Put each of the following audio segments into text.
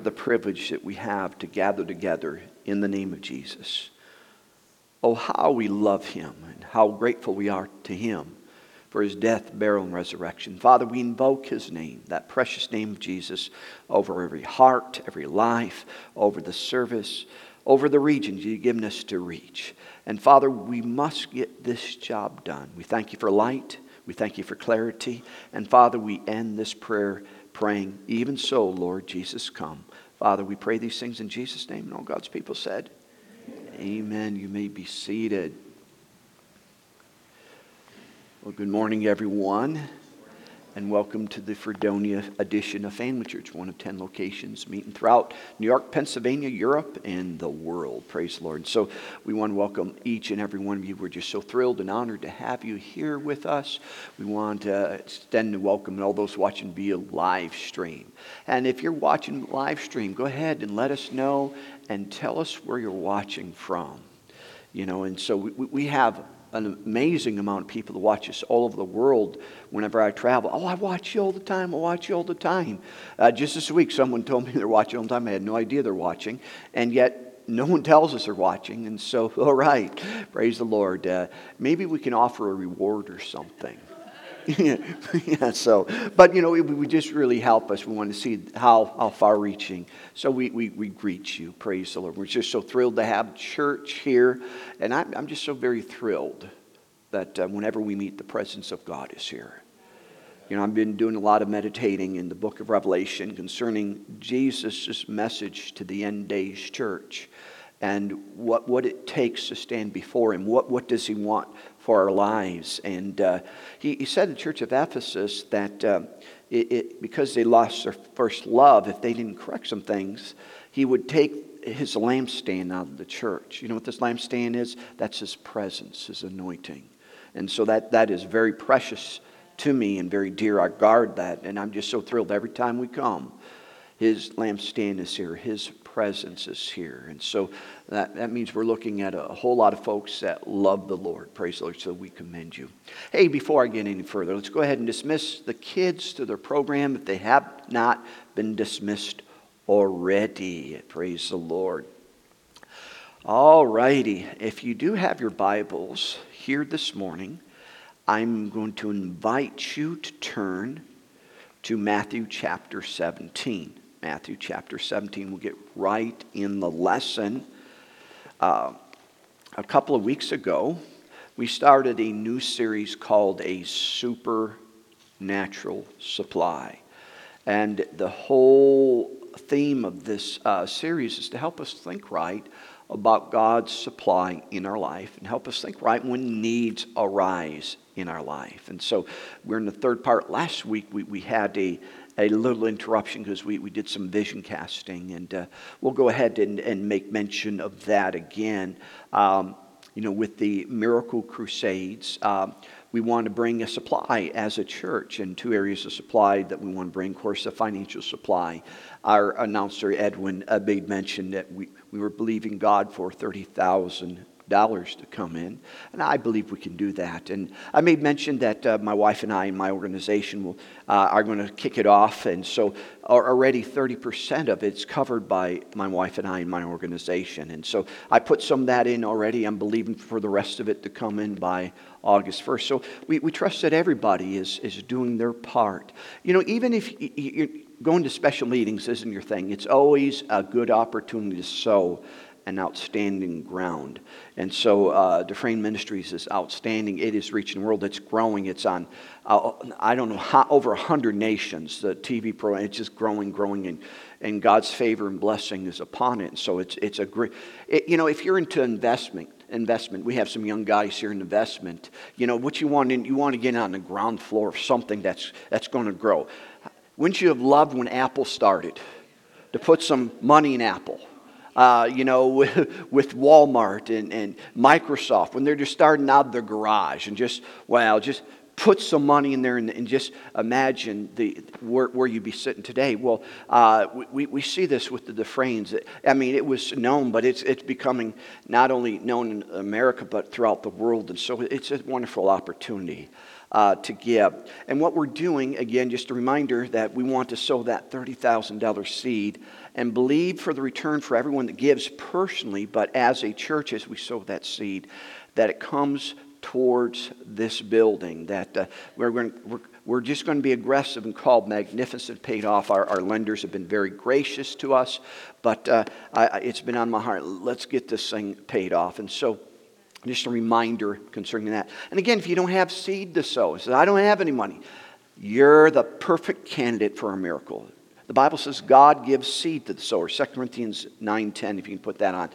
for the privilege that we have to gather together in the name of Jesus. Oh, how we love him and how grateful we are to him for his death, burial, and resurrection. Father, we invoke his name, that precious name of Jesus, over every heart, every life, over the service, over the regions you've given us to reach. And Father, we must get this job done. We thank you for light. We thank you for clarity. And Father, we end this prayer praying, even so, Lord Jesus, come. Father, we pray these things in Jesus' name. And all God's people said, Amen. Amen. You may be seated. Well, good morning, everyone, and welcome to the Fredonia edition of Family Church, one of 10 locations meeting throughout New York, Pennsylvania, Europe, and the world. Praise the Lord. So, we want to welcome each and every one of you. We're just so thrilled and honored to have you here with us. We want to extend a welcome to all those watching via live stream. And if you're watching live stream, go ahead and let us know and tell us where you're watching from. You know, and so we, we have an amazing amount of people that watch us all over the world whenever I travel. Oh, I watch you all the time. I watch you all the time. Uh, just this week, someone told me they're watching all the time. I had no idea they're watching. And yet, no one tells us they're watching. And so, all right, praise the Lord. Uh, maybe we can offer a reward or something. Yeah, so, but you know, it would just really help us. We want to see how, how far reaching. So we, we, we greet you. Praise the Lord. We're just so thrilled to have church here. And I'm, I'm just so very thrilled that uh, whenever we meet, the presence of God is here. You know, I've been doing a lot of meditating in the book of Revelation concerning Jesus' message to the end days church and what, what it takes to stand before him. What, what does he want for our lives? And uh, he, he said to the church of Ephesus that uh, it, it, because they lost their first love, if they didn't correct some things, he would take his lampstand out of the church. You know what this lampstand is? That's his presence, his anointing. And so that, that is very precious to me and very dear. I guard that, and I'm just so thrilled every time we come. His lampstand is here, His presence is here. And so that, that means we're looking at a, whole lot of folks that love the Lord. Praise the Lord. So we commend you. Hey, before I get any further, let's go ahead and dismiss the kids to their program if they have not been dismissed already. Praise the Lord. All righty. If you do have your Bibles here this morning, I'm going to invite you to turn to Matthew chapter 17. Matthew chapter 17. We'll get right in the lesson. Uh, a couple of weeks ago, we started a new series called A Supernatural Supply. And the whole theme of this uh, series is to help us think right about God's supply in our life and help us think right when needs arise in our life. And so we're in the third part. Last week we, we had a, a little interruption because we, we did some vision casting, and uh, we'll go ahead and, and make mention of that again. Um, you know, with the Miracle Crusades, um, we want to bring a supply as a church, and two areas of supply that we want to bring. Of course, the financial supply. Our announcer Edwin uh, made mention that we, we were believing God for thirty thousand dollars to come in, and I believe we can do that. And I made mention that uh, my wife and I and my organization will, uh, are going to kick it off, and so already 30% of it's covered by my wife and I and my organization. And so I put some of that in already. I'm believing for the rest of it to come in by August 1st. So we, we trust that everybody is, is doing their part. You know, even if you're going to special meetings isn't your thing, it's always a good opportunity to sow an outstanding ground. And so uh, Dufresne Ministries is outstanding. It is reaching the world. It's growing. It's on, uh, I don't know, how, over 100 nations. The TV program, it's just growing, growing, and, and God's favor and blessing is upon it. And so it's, it's a great, it, you know, if you're into investment, investment. We have some young guys here in investment. You know, what you want in, you want to get on the ground floor of something that's, that's going to grow. Wouldn't you have loved when Apple started to put some money in Apple? Uh, you know, with, with Walmart and, and Microsoft when they're just starting out their garage and just, well, just put some money in there and, and just imagine the, where, where, you'd be sitting today. Well, uh, we, we see this with the Dufresnes. I mean, it was known, but it's, it's becoming not only known in America, but throughout the world. And so it's a wonderful opportunity. uh, to give. And what we're doing, again, just a reminder that we want to sow that $30,000 seed and believe for the return for everyone that gives personally, but as a church, as we sow that seed, that it comes towards this building, that uh, we're, going, we're, we're just going to be aggressive and called magnificent paid off. Our, our lenders have been very gracious to us, but uh, I, it's been on my heart. Let's get this thing paid off. And so, just a reminder concerning that. And again, if you don't have seed to sow, I don't have any money, you're the perfect candidate for a miracle. The Bible says God gives seed to the sower. 2 Corinthians 9:10, if you can put that on.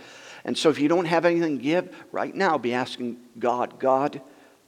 And so if you don't have anything to give, right now be asking God, God,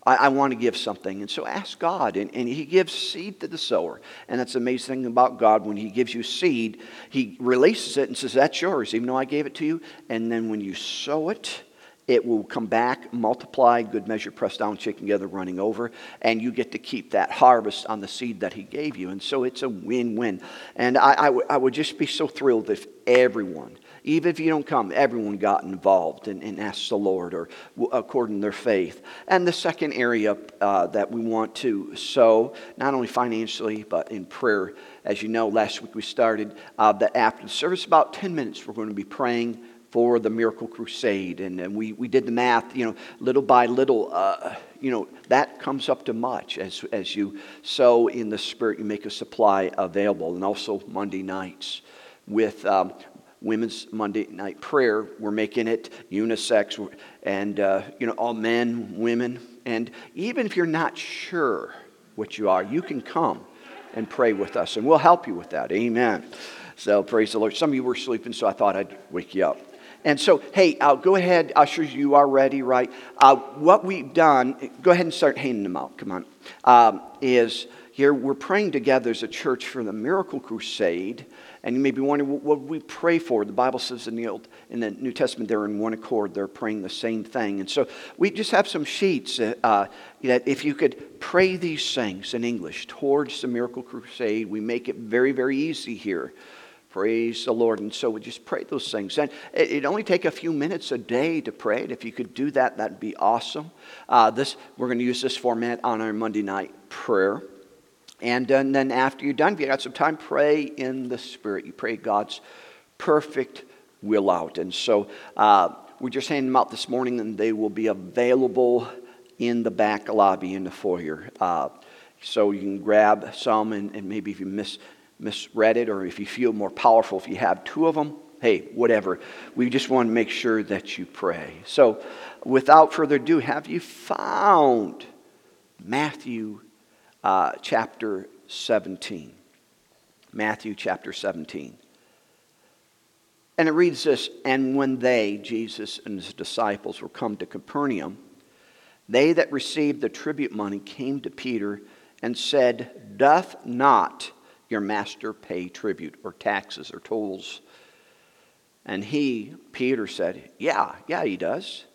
I, I want to give something. And so ask God. And, and He gives seed to the sower. And that's the amazing thing about God. When He gives you seed, He releases it and says, That's yours, even though I gave it to you. And then when you sow it, it will come back, multiply, good measure, pressed down, shaken together, running over, and you get to keep that harvest on the seed that He gave you. And so it's a win win. And I, I, w- I would just be so thrilled if everyone, even if you don't come, everyone got involved and, and asked the Lord or according to their faith. And the second area uh, that we want to sow, not only financially, but in prayer. As you know, last week we started uh, that after the service, about 10 minutes, we're going to be praying for the Miracle Crusade. And, and we, we did the math, you know, little by little, uh, you know, that comes up to much as, as you sow in the Spirit, you make a supply available. And also Monday nights with um, Women's Monday Night Prayer, we're making it unisex and, uh, you know, all men, women. And even if you're not sure what you are, you can come and pray with us, and we'll help you with that. Amen. So praise the Lord. Some of you were sleeping, so I thought I'd wake you up. And so, hey, I'll go ahead, ushers, you are ready, right? Uh, what we've done, go ahead and start handing them out, come on, um, is here we're praying together as a church for the Miracle Crusade. And you may be wondering, what we pray for? The Bible says in the, Old, in the New Testament they're in one accord, they're praying the same thing. And so we just have some sheets uh, that if you could pray these things in English towards the Miracle Crusade, we make it very, very easy here. Praise the Lord. And so we just pray those things. And it, would only take a few minutes a day to pray it. If you could do that, that'd be awesome. Uh, this, we're going to use this format on our Monday night prayer. And, and then after you're done, if you got some time, pray in the Spirit. You pray God's perfect will out. And so uh, we're just handing them out this morning, and they will be available in the back lobby in the foyer. Uh, so you can grab some, and, and maybe if you miss misread it or if you feel more powerful, if you have two of them, hey, whatever. We just want to make sure that you pray. So, without further ado, have you found Matthew uh, chapter 17? Matthew chapter 17. And it reads this And when they, Jesus and his disciples, were come to Capernaum, they that received the tribute money came to Peter and said, Doth not your master pay tribute or taxes or tolls? And he, Peter, said, Yeah, yeah, he does.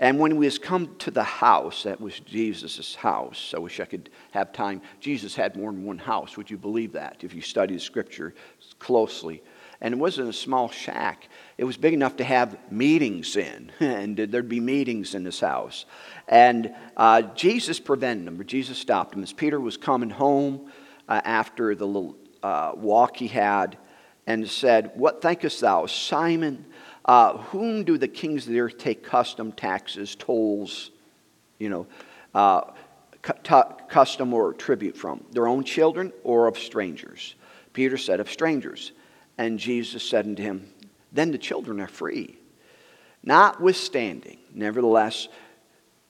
And when we was come to the house, that was Jesus' house. I wish I could have time. Jesus had more than one house. Would you believe that if you study the scripture closely? And it wasn't a small shack. It was big enough to have meetings in, and there'd be meetings in this house. And uh, Jesus prevented him, or Jesus stopped him. As Peter was coming home, uh, after the little uh, walk he had and said, What thinkest thou, Simon? Uh, whom do the kings of the earth take custom taxes, tolls, you know, uh, custom or tribute from? Their own children or of strangers? Peter said, Of strangers. And Jesus said unto him, Then the children are free. Notwithstanding, nevertheless,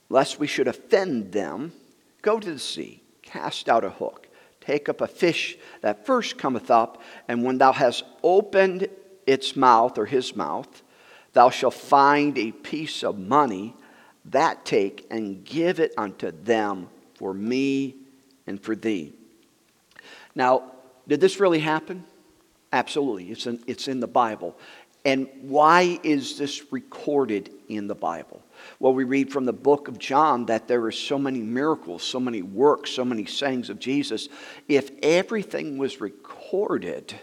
lest we should offend them, go to the sea, cast out a hook Take up a fish that first cometh up, and when thou hast opened its mouth or his mouth, thou shalt find a piece of money. That take and give it unto them for me and for thee. Now, did this really happen? Absolutely. It's in, it's in the Bible. And why is this recorded in the Bible? Well, we read from the book of John that there are so many miracles, so many works, so many sayings of Jesus. If everything was recorded,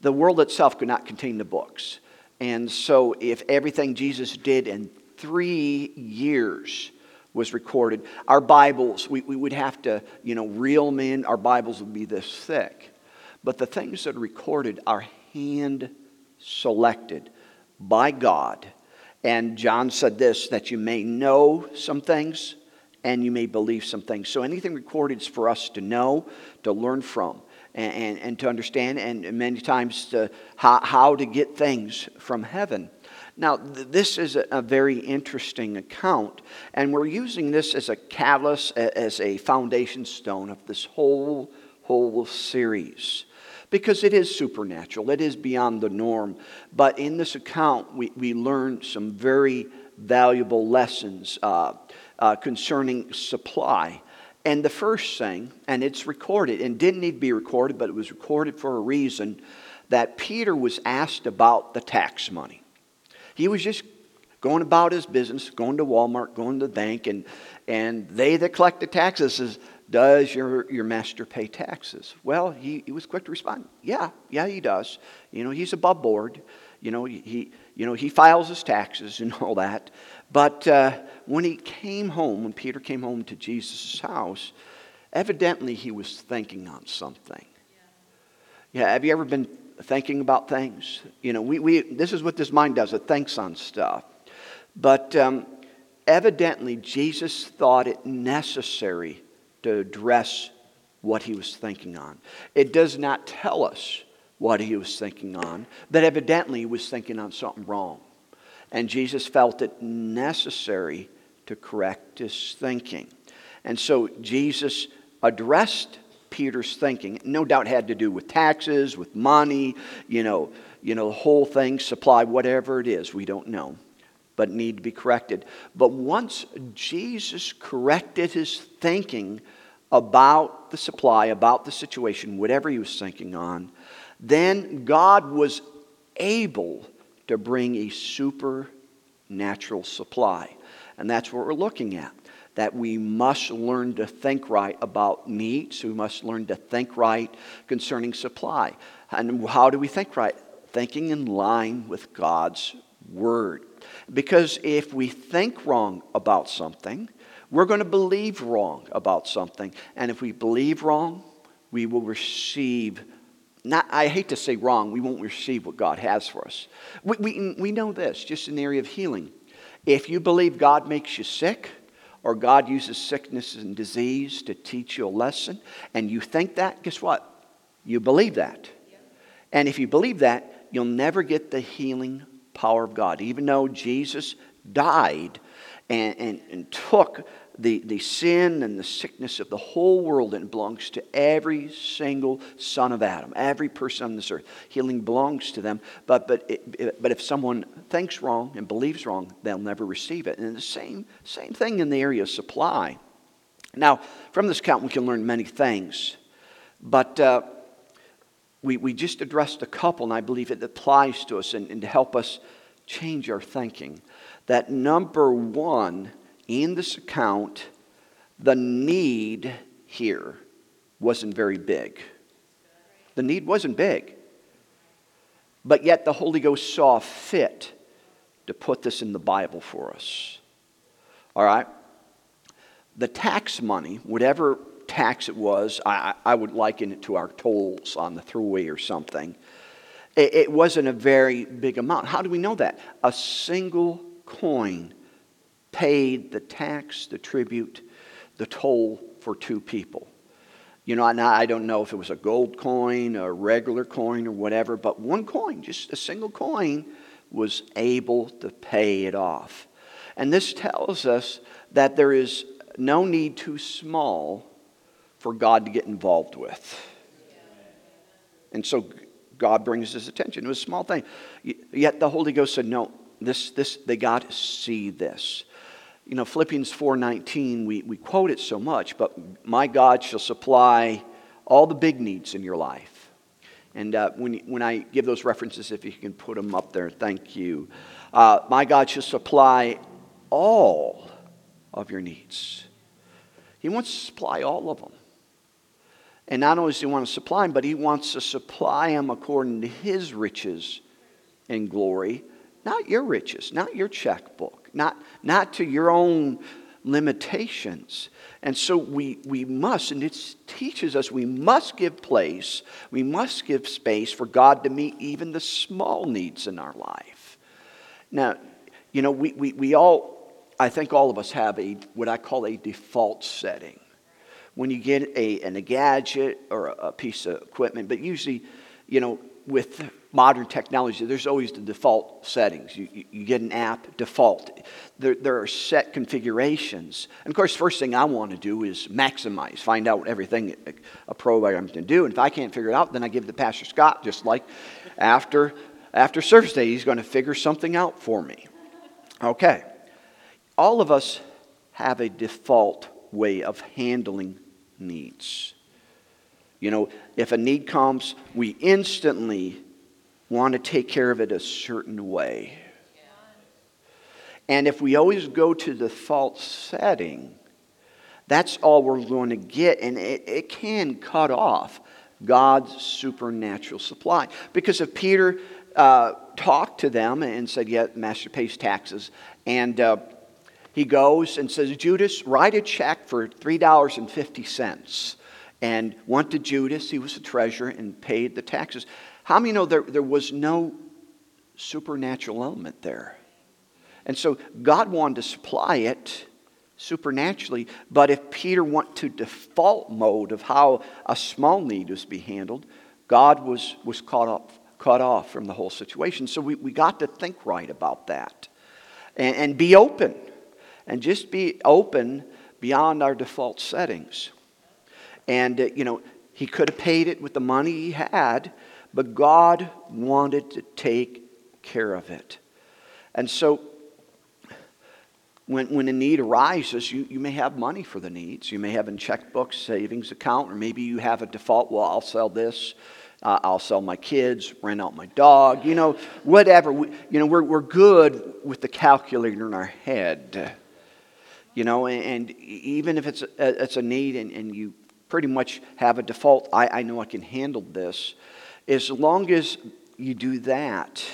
the world itself could not contain the books. And so, if everything Jesus did in three years was recorded. Our Bibles, we, we would have to, you know, reel them in. Our Bibles would be this thick. But the things that are recorded are hand selected by God. And John said this that you may know some things and you may believe some things. So anything recorded is for us to know, to learn from, and, and, and to understand, and many times to, how, how to get things from heaven. Now, th- this is a, a, very interesting account, and we're using this as a catalyst, as a foundation stone of this whole, whole series. Because it is supernatural, it is beyond the norm. But in this account, we, we learn some very valuable lessons. Uh, uh, concerning supply. And the first thing, and it's recorded, and didn't need to be recorded, but it was recorded for a reason, that Peter was asked about the tax money. He was just going about his business, going to Walmart, going to the bank, and, and they that collect the taxes says, does your, your master pay taxes? Well, he, he was quick to respond, yeah, yeah, he does. You know, he's above board. You know, he, you know, he files his taxes and all that. But uh, when he came home, when Peter came home to Jesus' house, evidently he was thinking on something. Yeah, have you ever been thinking about things? You know, we, we, this is what this mind does it thinks on stuff. But um, evidently, Jesus thought it necessary to address what he was thinking on. It does not tell us what he was thinking on, but evidently he was thinking on something wrong. And Jesus felt it necessary to correct his thinking. And so Jesus addressed Peter's thinking. No doubt had to do with taxes, with money, you know, you know, the whole thing, supply, whatever it is, we don't know, but need to be corrected. But once Jesus corrected his thinking about the supply, about the situation, whatever he was thinking on, then God was able to bring a supernatural supply. And that's what we're looking at. That we must learn to think right about needs. We must learn to think right concerning supply. And how do we think right? Thinking in line with God's Word. Because if we think wrong about something, we're going to believe wrong about something. And if we believe wrong, we will receive not, I hate to say wrong, we won't receive what God has for us. We, we, we know this, just in the area of healing. If you believe God makes you sick, or God uses sickness and disease to teach you a lesson, and you think that, guess what? You believe that. And if you believe that, you'll never get the healing power of God. Even though Jesus died and, and, and took the, the sin and the sickness of the whole world, and it belongs to every single son of Adam, every person on this earth. Healing belongs to them, but, but, it, but if someone thinks wrong and believes wrong, they'll never receive it. And the same, same thing in the area of supply. Now, from this account, we can learn many things, but uh, we, we just addressed a couple, and I believe it applies to us and, and to help us change our thinking. That number one, in this account, the need here wasn't very big. The need wasn't big. But yet the Holy Ghost saw fit to put this in the Bible for us. All right? The tax money, whatever tax it was, I, I would liken it to our tolls on the thruway or something. It, it wasn't a very big amount. How do we know that? A single coin paid the tax, the tribute, the toll for two people. You know, now I don't know if it was a gold coin, a regular coin, or whatever, but one coin, just a single coin, was able to pay it off. And this tells us that there is no need too small for God to get involved with. And so God brings his attention. It was a small thing. Yet the Holy Ghost said, No, this, this, they got to see this you know, Philippians 4.19, we, we quote it so much, but my God shall supply all the big needs in your life. And uh, when, when I give those references, if you can put them up there, thank you. Uh, my God shall supply all of your needs. He wants to supply all of them. And not only does he want to supply them, but he wants to supply them according to his riches and glory, not your riches, not your checkbook not, not to your own limitations. And so we, we must, and it teaches us we must give place, we must give space for God to meet even the small needs in our life. Now, you know, we, we, we all, I think all of us have a what I call a default setting. When you get a, an, a gadget or a, a piece of equipment, but usually, you know, with modern technology, there's always the default settings. You, you, you, get an app, default. There, there are set configurations. And of course, first thing I want to do is maximize, find out everything a program can do. And if I can't figure it out, then I give it to Pastor Scott, just like after, after service day, he's going to figure something out for me. Okay. All of us have a default way of handling needs. You know, if a need comes, we instantly want to take care of it a certain way. And if we always go to the default setting, that's all we're going to get. And it, it can cut off God's supernatural supply. Because if Peter uh, talked to them and said, Yeah, master pays taxes, and uh, he goes and says, Judas, write a check for $3.50 and went to Judas, he was the treasurer, and paid the taxes. How many know there, there was no supernatural element there? And so God wanted to supply it supernaturally, but if Peter went to default mode of how a small need was to be handled, God was, was caught, up, cut off from the whole situation. So we, we got to think right about that and, and be open and just be open beyond our default settings. And, uh, you know, he could have paid it with the money he had, but God wanted to take care of it. And so, when, when a need arises, you, you may have money for the needs. You may have in checkbook, savings account, or maybe you have a default, well, I'll sell this. Uh, I'll sell my kids, rent out my dog, you know, whatever. We, you know, we're, we're good with the calculator in our head. You know, and, and even if it's a, it's a need and, and you pretty much have a default, I, I know I can handle this. As long as you do that,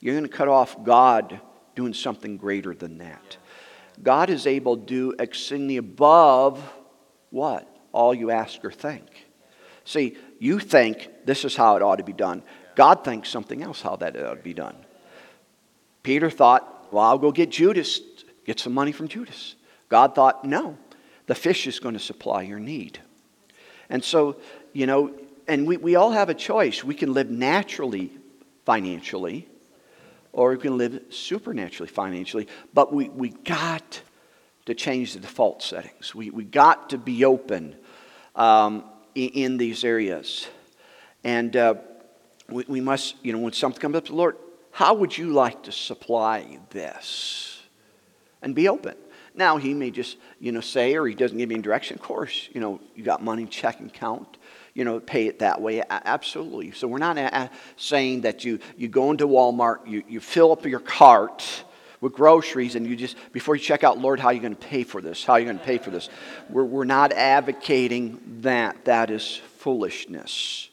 you're going to cut off God doing something greater than that. God is able to do exceedingly above what? All you ask or think. See, you think this is how it ought to be done. God thinks something else how that ought to be done. Peter thought, well, I'll go get Judas, get some money from Judas. God thought, no, the fish is going to supply your need. And so, you know, and we, we all have a choice. We can live naturally financially, or we can live supernaturally financially. But we, we got to change the default settings. We, we got to be open um, in, in, these areas. And uh, we, we must, you know, when something comes up to the Lord, how would you like to supply this? And be open. Now, he may just, you know, say, or he doesn't give me any direction. Of course, you know, you got money, check and count you know, pay it that way. Absolutely. So we're not a- saying that you, you go into Walmart, you, you fill up your cart with groceries and you just, before you check out, Lord, how are you going to pay for this? How are you going to pay for this? We're, we're not advocating that. That is foolishness.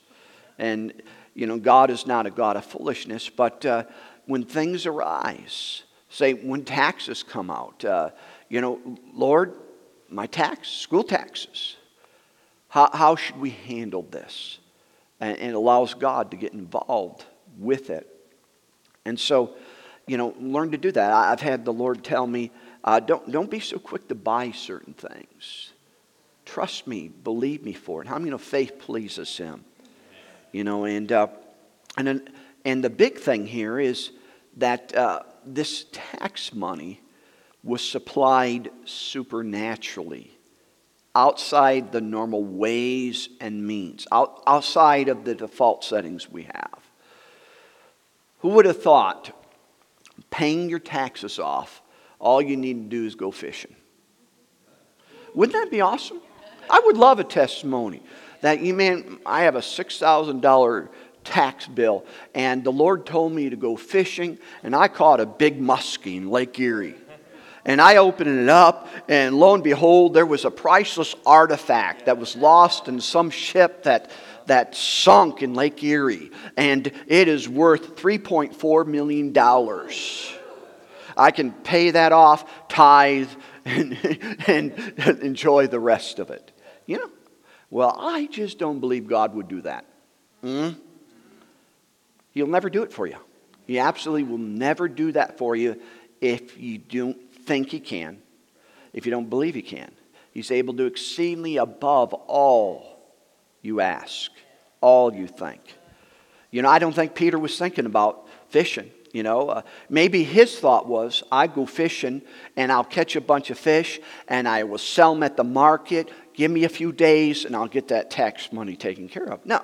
And, you know, God is not a God of foolishness, but uh, when things arise, say when taxes come out, uh, you know, Lord, my tax, school taxes, how, how should we handle this? And, and allows God to get involved with it. And so, you know, learn to do that. I've had the Lord tell me, uh, don't, don't be so quick to buy certain things. Trust me, believe me for it. How many know faith pleases Him? You know, and, uh, and, and the big thing here is that uh, this tax money was supplied supernaturally outside the normal ways and means, out, outside of the default settings we have. Who would have thought paying your taxes off, all you need to do is go fishing? Wouldn't that be awesome? I would love a testimony that you man, I have a $6,000 tax bill, and the Lord told me to go fishing, and I caught a big muskie in Lake Erie. And I opened it up, and lo and behold, there was a priceless artifact that was lost in some ship that, that sunk in Lake Erie. And it is worth $3.4 million. I can pay that off, tithe, and, and enjoy the rest of it. You know? Well, I just don't believe God would do that. Mm? He'll never do it for you. He absolutely will never do that for you if you don't think He can, if you don't believe He can. He's able to exceedingly above all you ask, all you think. You know, I don't think Peter was thinking about fishing. You know, uh, maybe his thought was, I go fishing and I'll catch a bunch of fish and I will sell them at the market. Give me a few days and I'll get that tax money taken care of. No.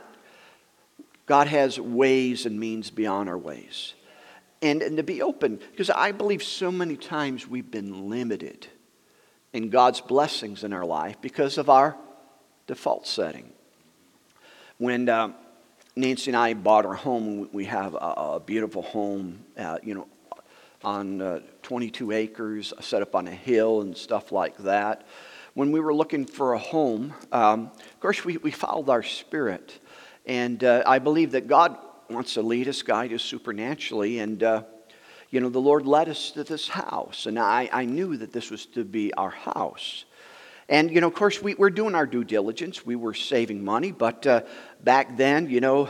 God has ways and means beyond our ways. And, and to be open, because I believe so many times we've been limited in God's blessings in our life because of our default setting. When uh, Nancy and I bought our home. We have a, a beautiful home, uh, you know, on uh, 22 acres, set up on a hill and stuff like that. When we were looking for a home, um, of course, we, we followed our spirit. And uh, I believe that God wants to lead us, guide us supernaturally. And, uh, you know, the Lord led us to this house. And I, I knew that this was to be our house. And, you know, of course, we, we're doing our due diligence. We were saving money, but uh, back then, you know,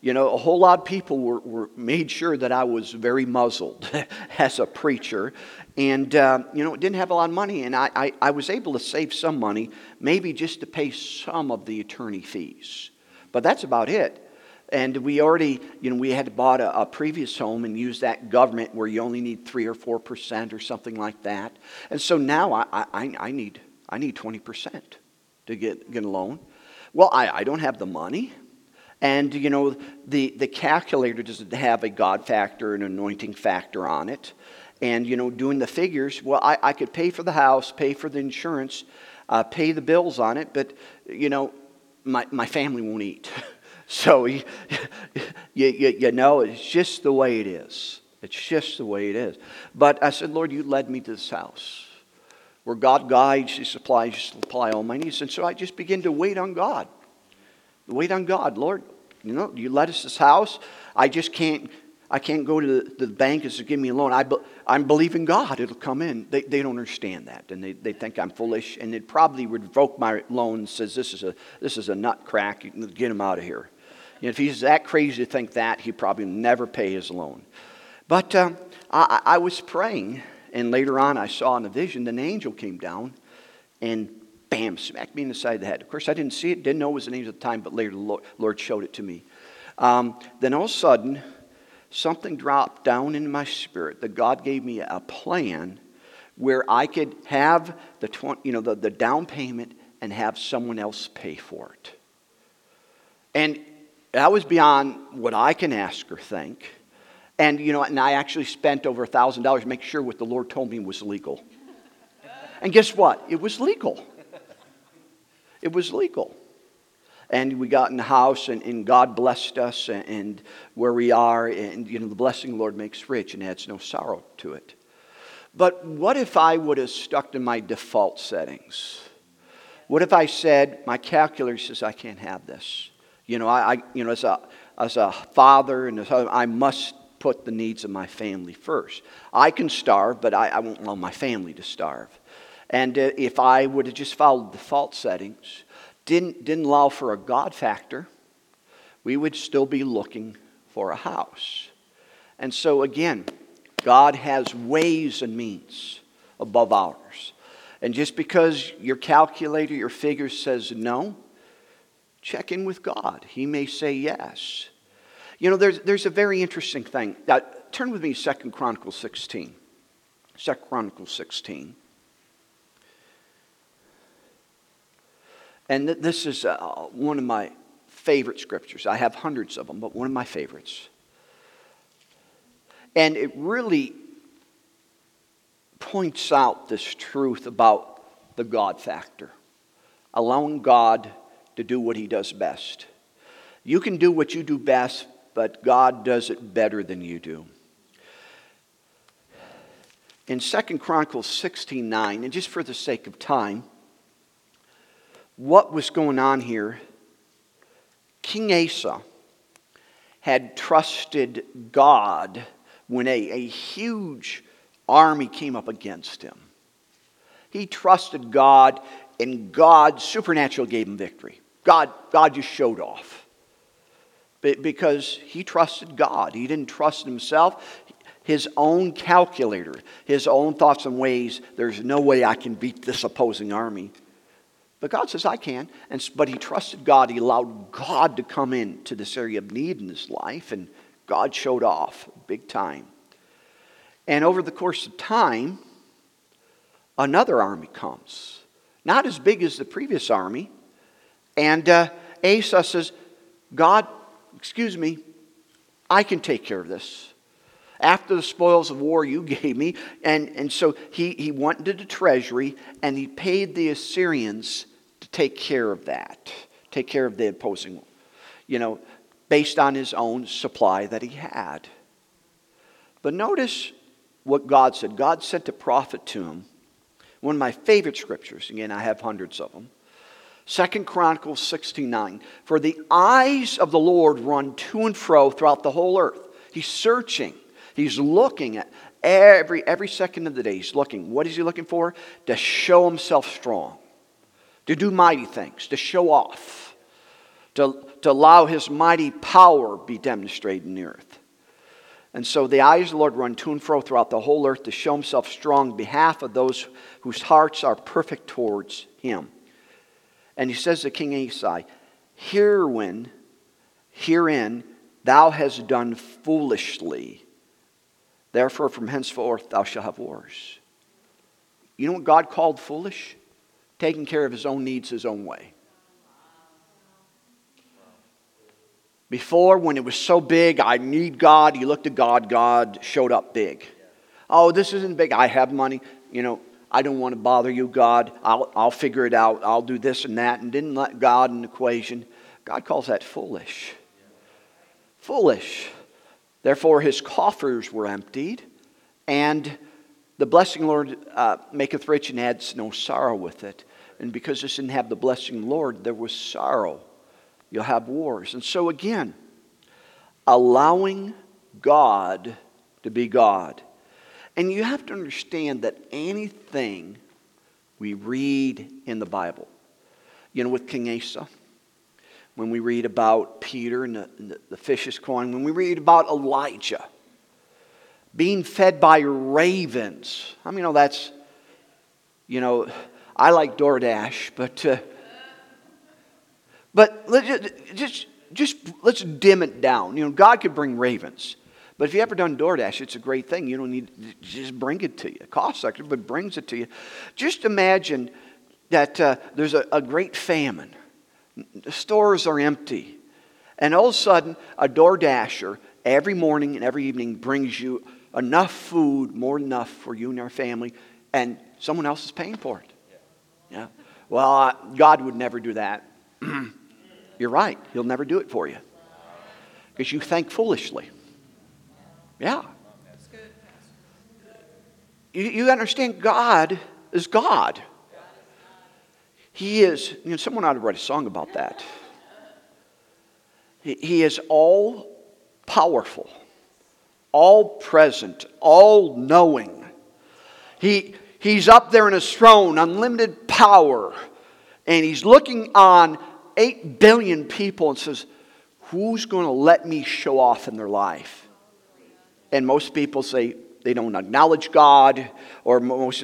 you know, a whole lot of people were, were made sure that I was very muzzled as a preacher. And, uh, you know, didn't have a lot of money. And I, I, I, was able to save some money, maybe just to pay some of the attorney fees. But that's about it. And we already, you know, we had bought a, a previous home and used that government where you only need 3 or 4% or something like that. And so now I, I, I need I need 20% to get, get a loan. Well, I, I don't have the money. And, you know, the, the calculator doesn't have a God factor, an anointing factor on it. And, you know, doing the figures, well, I, I could pay for the house, pay for the insurance, uh, pay the bills on it, but, you know, my, my family won't eat. so, you, you, you know, it's just the way it is. It's just the way it is. But I said, Lord, you led me to this house where God guides, He supplies, He supply all my needs. And so I just begin to wait on God. Wait on God. Lord, you know, you let us this house. I just can't, I can't go to the, the bank and say, give me a loan. I, I'm believing God. It'll come in. They, they don't understand that. And they, they think I'm foolish. And they'd probably revoke my loan and says, this is a, this is a nut get him out of here. And if he's that crazy to think that, he'd probably never pay his loan. But um, I, I was praying and later on, I saw in a vision an angel came down and bam, smacked me in the side of the head. Of course, I didn't see it, didn't know it was an angel at the time, but later the Lord showed it to me. Um, then all of a sudden, something dropped down in my spirit that God gave me a plan where I could have the, 20, you know, the, the down payment and have someone else pay for it. And that was beyond what I can ask or think. And, you know, and I actually spent over a $1,000 to make sure what the Lord told me was legal. And guess what? It was legal. It was legal. And we got in the house, and, and God blessed us, and, and, where we are, and, you know, the blessing the Lord makes rich and adds no sorrow to it. But what if I would have stuck to my default settings? What if I said, my calculator says I can't have this? You know, I, I you know, as a, as a father and as a, I must put the needs of my family first. I can starve, but I, I won't allow my family to starve. And uh, if I would have just followed the default settings, didn't, didn't allow for a God factor, we would still be looking for a house. And so, again, God has ways and means above ours. And just because your calculator, your figure says no, check in with God. He may say yes. You know, there's, there's a very interesting thing. Now, turn with me to 2 Chronicles 16. 2 Chronicles 16. And th- this is uh, one of my favorite scriptures. I have hundreds of them, but one of my favorites. And it really points out this truth about the God factor, allowing God to do what he does best. You can do what you do best, but God does it better than you do. In 2 Chronicles 16 9, and just for the sake of time, what was going on here? King Asa had trusted God when a, a huge army came up against him. He trusted God, and God supernatural gave him victory. God, God just showed off because he trusted God. He didn't trust himself, his own calculator, his own thoughts and ways. There's no way I can beat this opposing army. But God says, I can. And, but he trusted God. He allowed God to come into this area of need in his life, and God showed off big time. And over the course of time, another army comes. Not as big as the previous army. And uh, Asa says, God, excuse me, I can take care of this. After the spoils of war you gave me. And, and so he, he went into the treasury and he paid the Assyrians to take care of that, take care of the opposing, you know, based on his own supply that he had. But notice what God said. God sent a prophet to him. One of my favorite scriptures. Again, I have hundreds of them. Second Chronicles 69. For the eyes of the Lord run to and fro throughout the whole earth. He's searching. He's looking at every every second of the day. He's looking. What is he looking for? To show himself strong. To do mighty things, to show off. To, to allow his mighty power be demonstrated in the earth. And so the eyes of the Lord run to and fro throughout the whole earth to show himself strong on behalf of those whose hearts are perfect towards him. And he says to King Asa, Herein, herein thou hast done foolishly. Therefore, from henceforth thou shalt have wars. You know what God called foolish? Taking care of his own needs his own way. Before, when it was so big, I need God, you looked at God, God showed up big. Oh, this isn't big. I have money. You know, I don't want to bother you, God. I'll, I'll figure it out. I'll do this and that. And didn't let God in the equation. God calls that foolish. Foolish. Therefore, his coffers were emptied, and the blessing, Lord, uh, maketh rich and adds no sorrow with it. And because this didn't have the blessing, Lord, there was sorrow. You'll have wars. And so, again, allowing God to be God and you have to understand that anything we read in the Bible, you know, with King Asa, when we read about Peter and the, and the fish's coin, when we read about Elijah being fed by ravens, I mean, you know, that's, you know, I like DoorDash, but, uh, but let's just, just let's dim it down. You know, God could bring ravens. But if you ever done DoorDash, it's a great thing. You don't need just bring it to you. Cost extra, but brings it to you. Just imagine that uh, there's a, a great famine. The stores are empty. And all of a sudden, a DoorDasher every morning and every evening brings you enough food, more than enough for you and your family, and someone else is paying for it. Yeah. Well, uh, God would never do that. You're right. He'll never do it for you because you think foolishly. Yeah. You, you understand God is God. He is, you know, someone ought to write a song about that. He, he is all powerful, all present, all knowing. He, he's up there in his throne, unlimited power, and he's looking on 8 billion people and says, Who's going to let me show off in their life? And most people say they don't acknowledge God, or most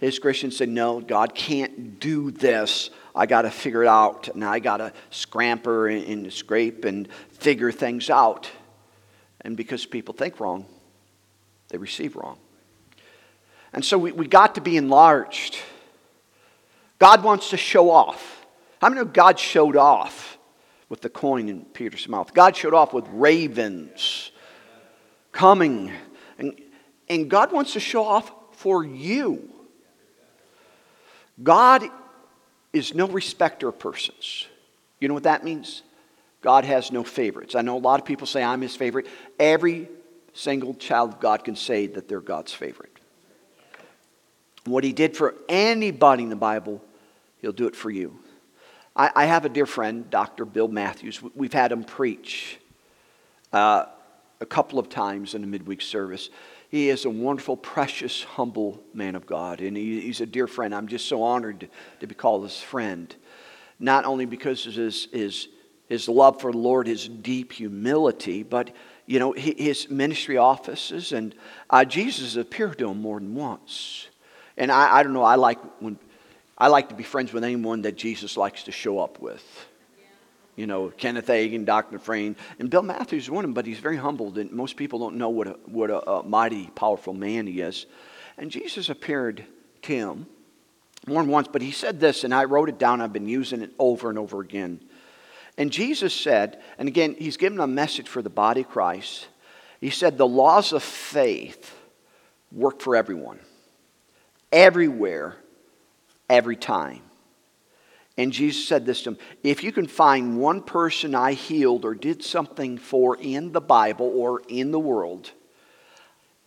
his Christians say, no, God can't do this. I got to figure it out, and I got to scramper and, scrape and figure things out. And because people think wrong, they receive wrong. And so we, we got to be enlarged. God wants to show off. How many know God showed off with the coin in Peter's mouth? God showed off with ravens coming. And, and God wants to show off for you. God is no respecter of persons. You know what that means? God has no favorites. I know a lot of people say, I'm his favorite. Every single child of God can say that they're God's favorite. What he did for anybody in the Bible, he'll do it for you. I, have a dear friend, Dr. Bill Matthews. We've had him preach. Uh, a couple of times in a midweek service. He is a wonderful, precious, humble man of God, and he, he's a dear friend. I'm just so honored to, be called his friend, not only because of his, his, his love for the Lord, his deep humility, but you know his ministry offices, and uh, Jesus appeared to him more than once. And I, I don't know. I like when I like to be friends with anyone that Jesus likes to show up with you know, Kenneth Hagin, Dr. Frame, and Bill Matthews is one of them, but he's very humbled, and most people don't know what a, what a, a mighty, powerful man he is. And Jesus appeared to him more than once, but he said this, and I wrote it down. I've been using it over and over again. And Jesus said, and again, he's given a message for the body of Christ. He said, the laws of faith work for everyone, everywhere, every time. And Jesus said this to him If you can find one person I healed or did something for in the Bible or in the world,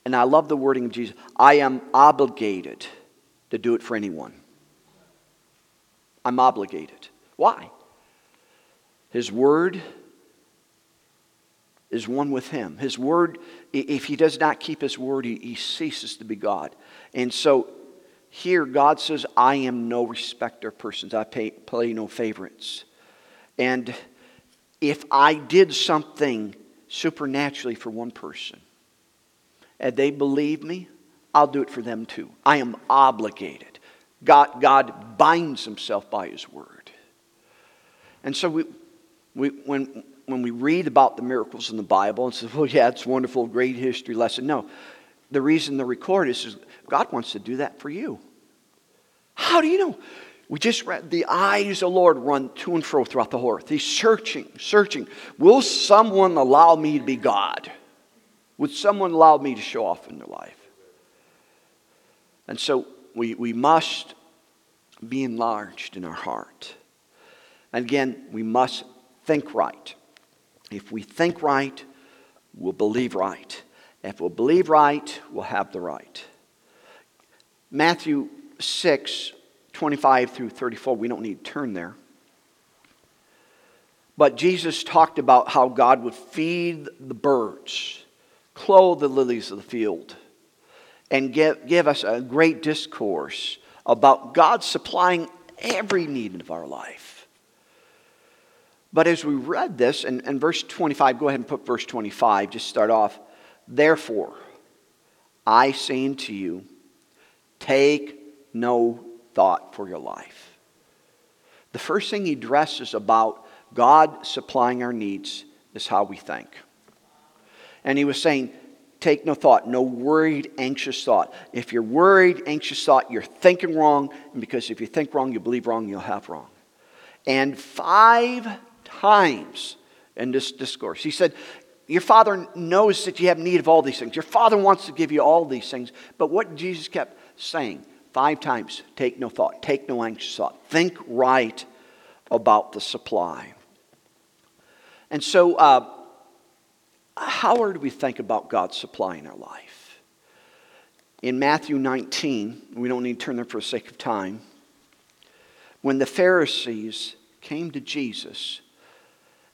and I love the wording of Jesus, I am obligated to do it for anyone. I'm obligated. Why? His word is one with him. His word, if he does not keep his word, he, ceases to be God. And so here, God says, I am no respecter of persons. I pay, play no favorites. And if I did something supernaturally for one person and they believe me, I'll do it for them too. I am obligated. God, God binds himself by his word. And so we, we, when, when we read about the miracles in the Bible and say, well, yeah, it's wonderful, great history lesson. No, the reason they're recorded is God wants to do that for you. How do you know? We just read the eyes of the Lord run to and fro throughout the whole earth. He's searching, searching. Will someone allow me to be God? Would someone allow me to show off in their life? And so we, we must be enlarged in our heart. And again, we must think right. If we think right, we'll believe right. If we'll believe right, we'll have the right. Matthew 6, 25 through 34, we don't need to turn there. But Jesus talked about how God would feed the birds, clothe the lilies of the field, and give, give us a great discourse about God supplying every need of our life. But as we read this, and, and verse 25, go ahead and put verse 25, just start off. Therefore, I say unto you, take no thought for your life. The first thing he addresses about God supplying our needs is how we think. And he was saying, take no thought, no worried, anxious thought. If you're worried, anxious thought, you're thinking wrong, and because if you think wrong, you believe wrong, you'll have wrong. And five times in this discourse, he said, your father knows that you have need of all these things. Your father wants to give you all these things. But what Jesus kept saying five times take no thought, take no anxious thought. Think right about the supply. And so, uh, how are we think about God's supply in our life? In Matthew 19, we don't need to turn there for the sake of time. When the Pharisees came to Jesus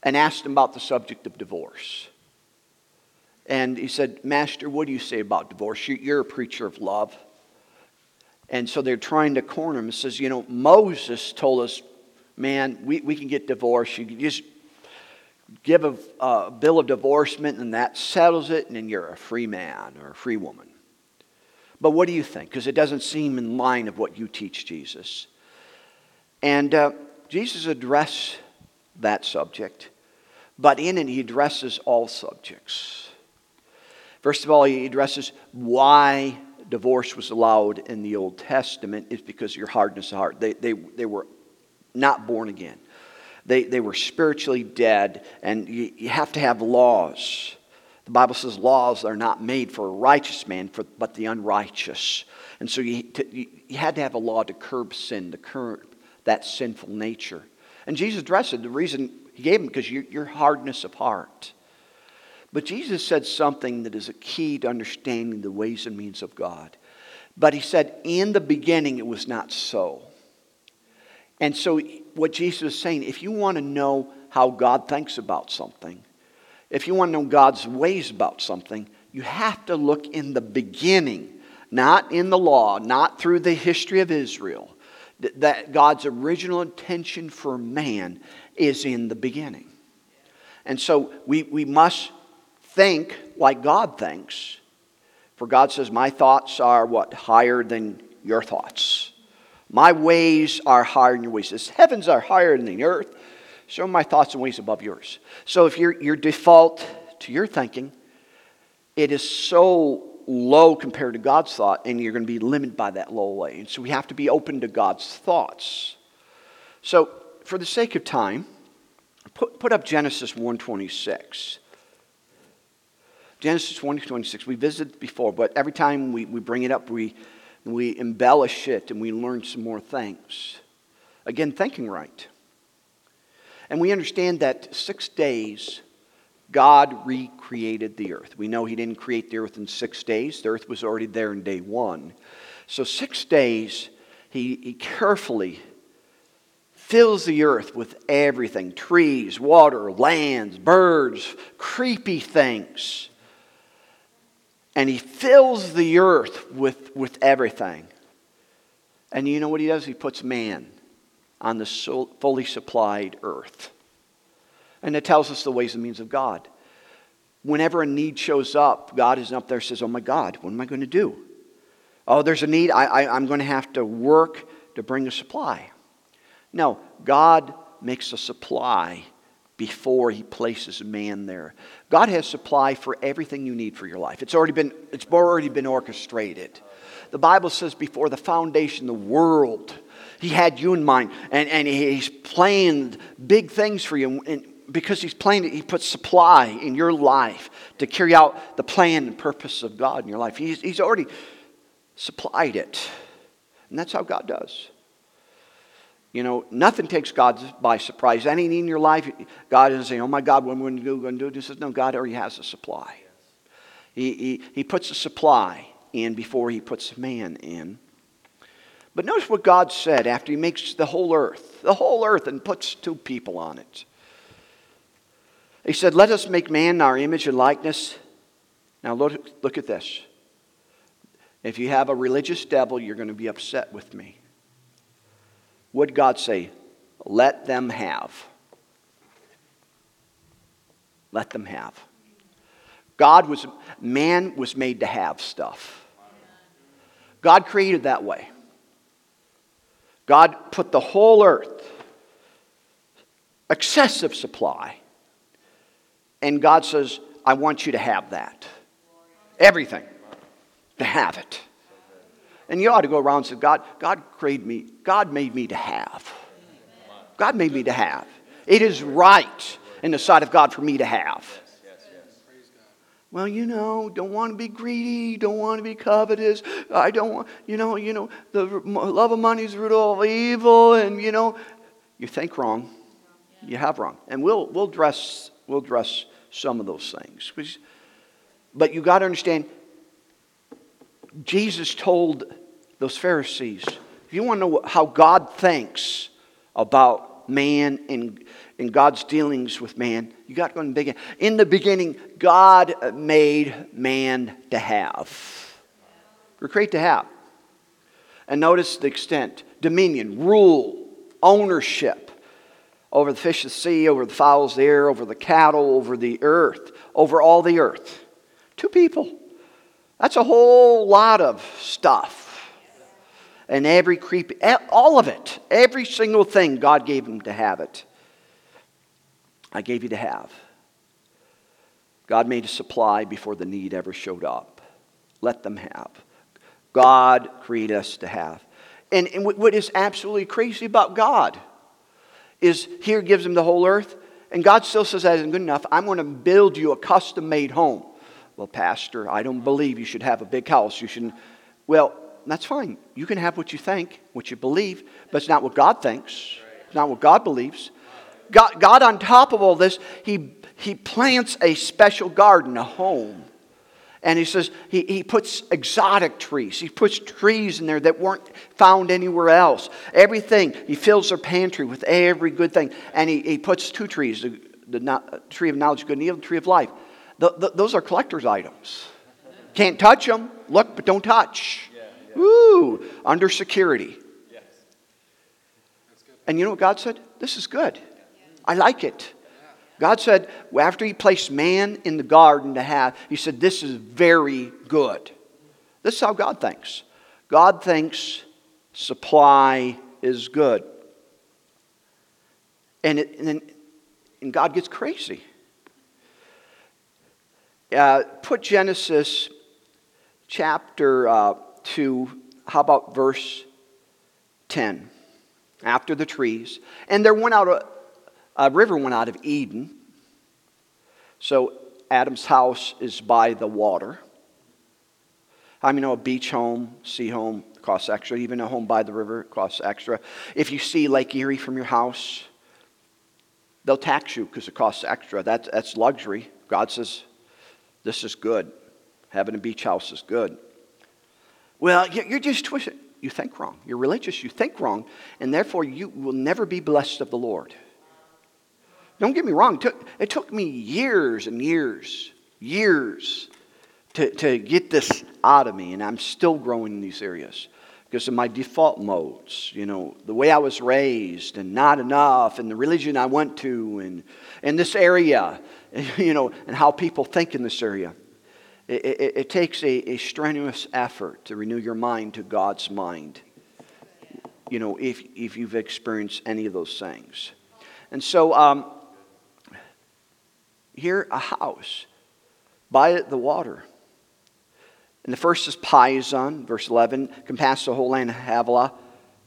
and asked him about the subject of divorce, and he said, Master, what do you say about divorce? You're a preacher of love. And so they're trying to corner him. He says, You know, Moses told us, man, we, we can get divorced. You can just give a, a bill of divorcement and that settles it, and then you're a free man or a free woman. But what do you think? Because it doesn't seem in line of what you teach, Jesus. And uh, Jesus addressed that subject, but in it, he addresses all subjects. First of all, he addresses why divorce was allowed in the Old Testament is because of your hardness of heart. They, they, they were not born again. They, they were spiritually dead, and you, you have to have laws. The Bible says laws are not made for a righteous man, for, but the unrighteous. And so you, to, you had to have a law to curb sin, to curb that sinful nature. And Jesus addressed it. The reason he gave him because your hardness of heart. But Jesus said something that is a key to understanding the ways and means of God. But he said, in the beginning, it was not so. And so, what Jesus is saying, if you want to know how God thinks about something, if you want to know God's ways about something, you have to look in the beginning, not in the law, not through the history of Israel. That God's original intention for man is in the beginning. And so we, we must think like God thinks. For God says, My thoughts are what? Higher than your thoughts. My ways are higher than your ways. The heavens are higher than the earth. So my thoughts and ways above yours. So if your, your default to your thinking, it is so low compared to God's thought, and you're going to be limited by that low way. And so we have to be open to God's thoughts. So for the sake of time, put, put up Genesis 126. Genesis 126. We visited before, but every time we, we bring it up, we, we embellish it and we learn some more things. Again, thinking right. And we understand that six days God recreated the earth. We know He didn't create the earth in six days, the earth was already there in day one. So, six days, He, he carefully fills the earth with everything trees, water, lands, birds, creepy things. And He fills the earth with, with everything. And you know what He does? He puts man on the fully supplied earth. And it tells us the ways and means of God. Whenever a need shows up, God is up there says, Oh my God, what am I going to do? Oh, there's a need. I, I, I'm going to have to work to bring a supply. No, God makes a supply before he places man there. God has supply for everything you need for your life. It's already been, it's already been orchestrated. The Bible says before the foundation the world, he had you in mind and, and he's planned big things for you. And because he's planning, he puts supply in your life to carry out the plan and purpose of God in your life. He's, he's already supplied it. And that's how God does. You know, nothing takes God by surprise. Anything in your life, God isn't saying, oh my God, am I going to do? Going to do? He says, no, God already has a supply. He, he, he puts a supply in before he puts man in. But notice what God said after he makes the whole earth, the whole earth, and puts two people on it. He said, Let us make man in our image and likeness. Now, look, look at this. If you have a religious devil, you're going to be upset with me. Would God say, Let them have? Let them have. God was, man was made to have stuff. God created that way. God put the whole earth, excessive supply, and God says, I want you to have that. Everything. To have it. And you ought to go around and say, God, God created me. God made me to have. God made me to have. It is right in the sight of God for me to have. Well, you know, don't want to be greedy, don't want to be covetous. I don't want, you know, you know, the love of money is the root of all evil, and you know, you think wrong. You have wrong. And we'll we'll dress we'll address some of those things. But you got to understand, Jesus told those Pharisees, if you want to know how God thinks about man and, and God's dealings with man, you got to go in the beginning. In the beginning, God made man to have. We're created to have. And notice the extent dominion, rule, ownership over the fish of the sea, over the fowls of the air, over the cattle, over the earth, over all the earth. Two people. That's a whole lot of stuff. And every creepy, all of it, every single thing, God gave him to have it. I gave you to have. God made a supply before the need ever showed up. Let them have. God created us to have. And, and what is absolutely crazy about God is here gives him the whole earth. And God still says that isn't good enough. I'm going to build you a custom made home. Well, Pastor, I don't believe you should have a big house. You shouldn't. Well, that's fine. You can have what you think, what you believe, but it's not what God thinks. It's not what God believes. God, God on top of all this, he, he plants a special garden, a home and he says he, he puts exotic trees. He puts trees in there that weren't found anywhere else. Everything. He fills their pantry with every good thing. And he, he puts two trees the, the tree of knowledge, good and evil, the tree of life. The, the, those are collector's items. Can't touch them. Look, but don't touch. Woo! Under security. And you know what God said? This is good. I like it. God said, after He placed man in the garden to have, He said, This is very good. This is how God thinks. God thinks supply is good. And, it, and, and God gets crazy. Uh, put Genesis chapter uh, 2, how about verse 10? After the trees. And there went out a, a river went out of Eden. So Adam's house is by the water. I mean, you know a beach home, sea home costs extra. Even a home by the river costs extra. If you see Lake Erie from your house, they'll tax you because it costs extra. That, that's luxury. God says, this is good. Having a beach house is good. Well, you're just twisted. You think wrong. You're religious. You think wrong. And therefore, you will never be blessed of the Lord. Don't get me wrong. It took, it took me years and years, years to, to get this out of me, and I'm still growing in these areas because of my default modes, you know, the way I was raised and not enough, and the religion I went to, and, and this area, you know, and how people think in this area. It, it, it takes a, a strenuous effort to renew your mind to God's mind, you know, if, if you've experienced any of those things. And so, um, here, a house by the water. And the first is Pison, verse 11, compass the whole land of Havilah.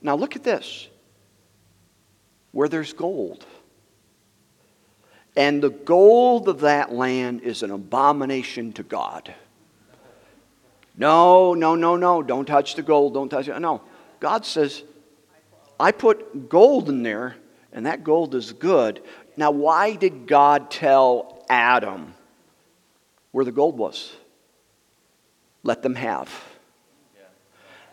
Now look at this. Where there's gold. And the gold of that land is an abomination to God. No, no, no, no. Don't touch the gold. Don't touch it. No. God says, I put gold in there, and that gold is good. Now, why did God tell Adam where the gold was. Let them have.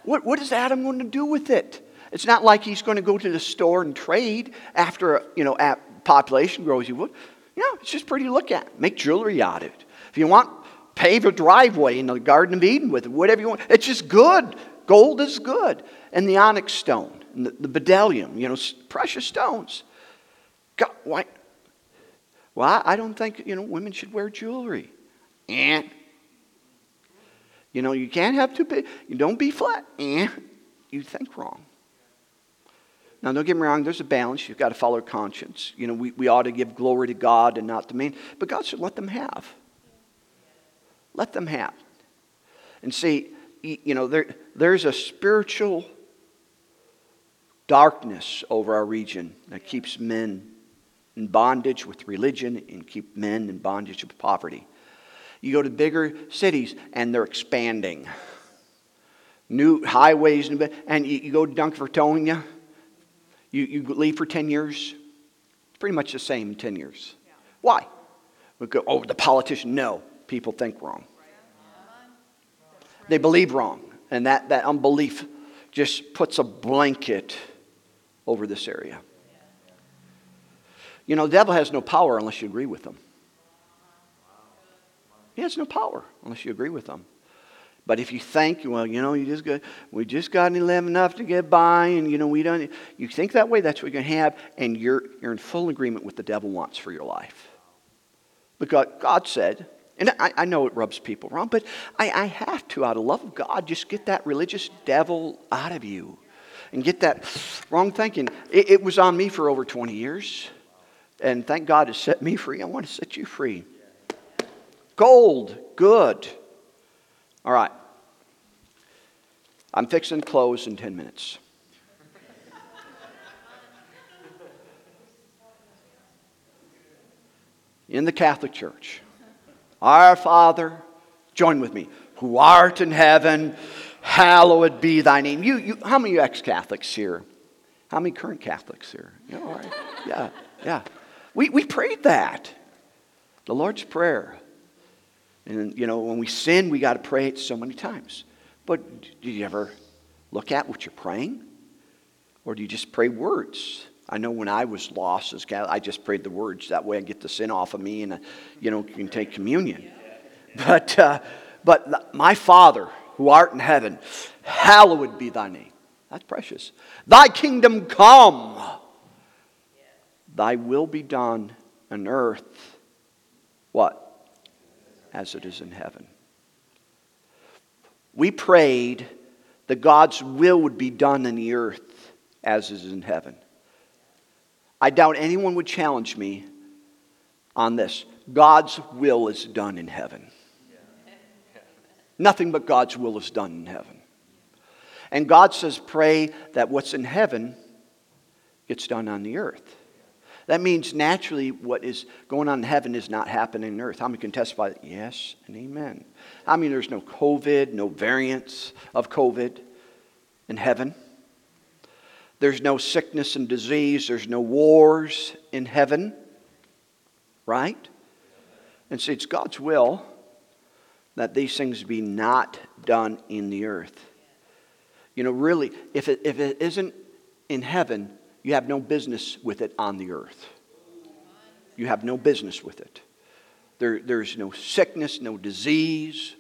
What, what is Adam going to do with it? It's not like he's going to go to the store and trade after, you know, population grows. You would. You know, it's just pretty to look at. Make jewelry out of it. If you want, pave a driveway in the Garden of Eden with it, whatever you want. It's just good. Gold is good. And the onyx stone, and the, the bdellium, you know, precious stones. God, why, well, I don't think, you know, women should wear jewelry. Eh. You know, you can't have too big. You don't be flat. Eh. You think wrong. Now, don't get me wrong, there's a balance. You've got to follow conscience. You know, we, we ought to give glory to God and not to man. But God said, let them have. Let them have. And see, you know, there, there's a spiritual darkness over our region that keeps men in bondage with religion and keep men in bondage with poverty. You go to bigger cities and they're expanding. New highways, and you, go to Dunkirk-Fredonia, you, you leave for 10 years, it's pretty much the same in 10 years. Why? We go, oh, the politician. No, people think wrong. They believe wrong. And that, that unbelief just puts a blanket over this area. You know, the devil has no power unless you agree with him. He has no power unless you agree with him. But if you think, well, you know, you just got, we just got enough to get by, and you know, we don't. You think that way, that's what you're to have, and you're you're in full agreement with the devil wants for your life. Because God said, and I, I know it rubs people wrong, but I, I have to, out of love of God, just get that religious devil out of you, and get that wrong thinking. It, it was on me for over 20 years. And thank God it set me free. I want to set you free. Gold, good. All right. I'm fixing close in 10 minutes. In the Catholic Church, our Father, join with me, who art in heaven, hallowed be thy name. You, you, how many ex Catholics here? How many current Catholics here? Yeah. Yeah, yeah. We, we prayed that. The Lord's Prayer. And, you know, when we sin, we got to pray it so many times. But do you ever look at what you're praying? Or do you just pray words? I know when I was lost as Catholic, I just prayed the words. That way I get the sin off of me and, uh, you know, can take communion. But, uh, but my Father who art in heaven, hallowed be thy name. That's precious. Thy kingdom come. Thy will be done on earth. What? As it is in heaven. We prayed that God's will would be done in the earth as is in heaven. I doubt anyone would challenge me on this. God's will is done in heaven. Nothing but God's will is done in heaven. And God says, pray that what's in heaven gets done on the earth. That means naturally what is going on in heaven is not happening on earth. How many can testify? That? Yes and amen. I mean, there's no COVID, no variants of COVID in heaven. There's no sickness and disease. There's no wars in heaven. Right? And so it's God's will that these things be not done in the earth. You know, really, if it, if it isn't in heaven, you have no business with it on the earth. You have no business with it. There, there's no sickness, no disease.